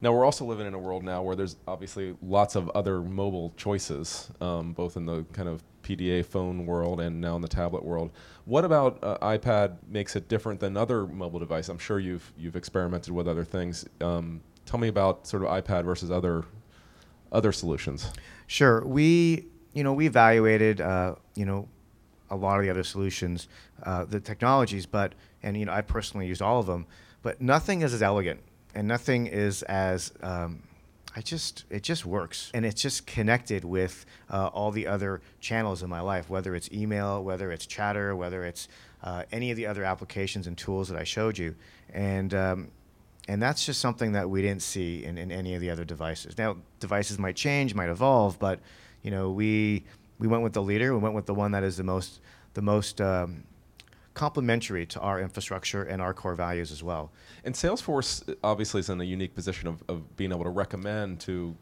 Now we're also living in a world now where there's obviously lots of other mobile choices, um, both in the kind of PDA phone world and now in the tablet world. What about uh, iPad makes it different than other mobile devices? I'm sure you've you've experimented with other things. Um, tell me about sort of iPad versus other other solutions. Sure, we you know we evaluated uh, you know a lot of the other solutions, uh, the technologies, but and you know I personally used all of them, but nothing is as elegant and nothing is as um, I just it just works and it's just connected with uh, all the other channels in my life, whether it's email, whether it's chatter, whether it's uh, any of the other applications and tools that I showed you, and um, and that's just something that we didn't see in, in any of the other devices. Now devices might change, might evolve, but you know we we went with the leader. We went with the one that is the most the most um, complementary to our infrastructure and our core values as well. And Salesforce obviously is in a unique position of, of being able to recommend to,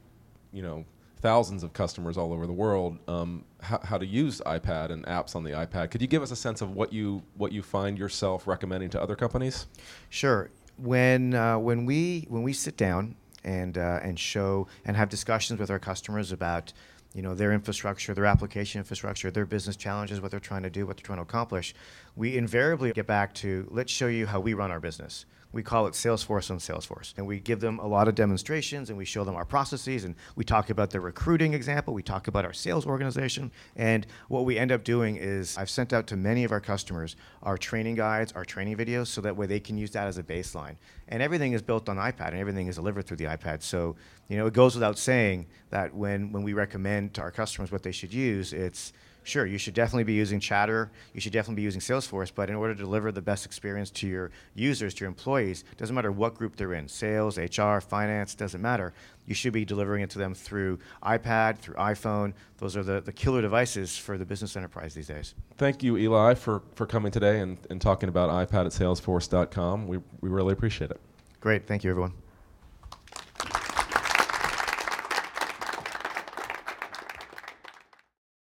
you know, thousands of customers all over the world um, how, how, to use iPad and apps on the iPad. Could you give us a sense of what you what you find yourself recommending to other companies? Sure. When uh, when we when we sit down and uh, and show and have discussions with our customers about you know, their infrastructure, their application infrastructure, their business challenges, what they're trying to do, what they're trying to accomplish, we invariably get back to let's show you how we run our business. We call it Salesforce on Salesforce. And we give them a lot of demonstrations and we show them our processes and we talk about the recruiting example, we talk about our sales organization. And what we end up doing is I've sent out to many of our customers our training guides, our training videos, so that way they can use that as a baseline. And everything is built on iPad and everything is delivered through the iPad. So, you know, it goes without saying that when, when we recommend to our customers what they should use, it's sure, you should definitely be using Chatter. You should definitely be using Salesforce. But in order to deliver the best experience to your users, to your employees, doesn't matter what group they're in sales, HR, finance, doesn't matter. You should be delivering it to them through iPad, through iPhone. Those are the, the killer devices for the business enterprise these days. Thank you, Eli, for, for coming today and, and talking about iPad at salesforce.com. We, we really appreciate it. Great. Thank you, everyone.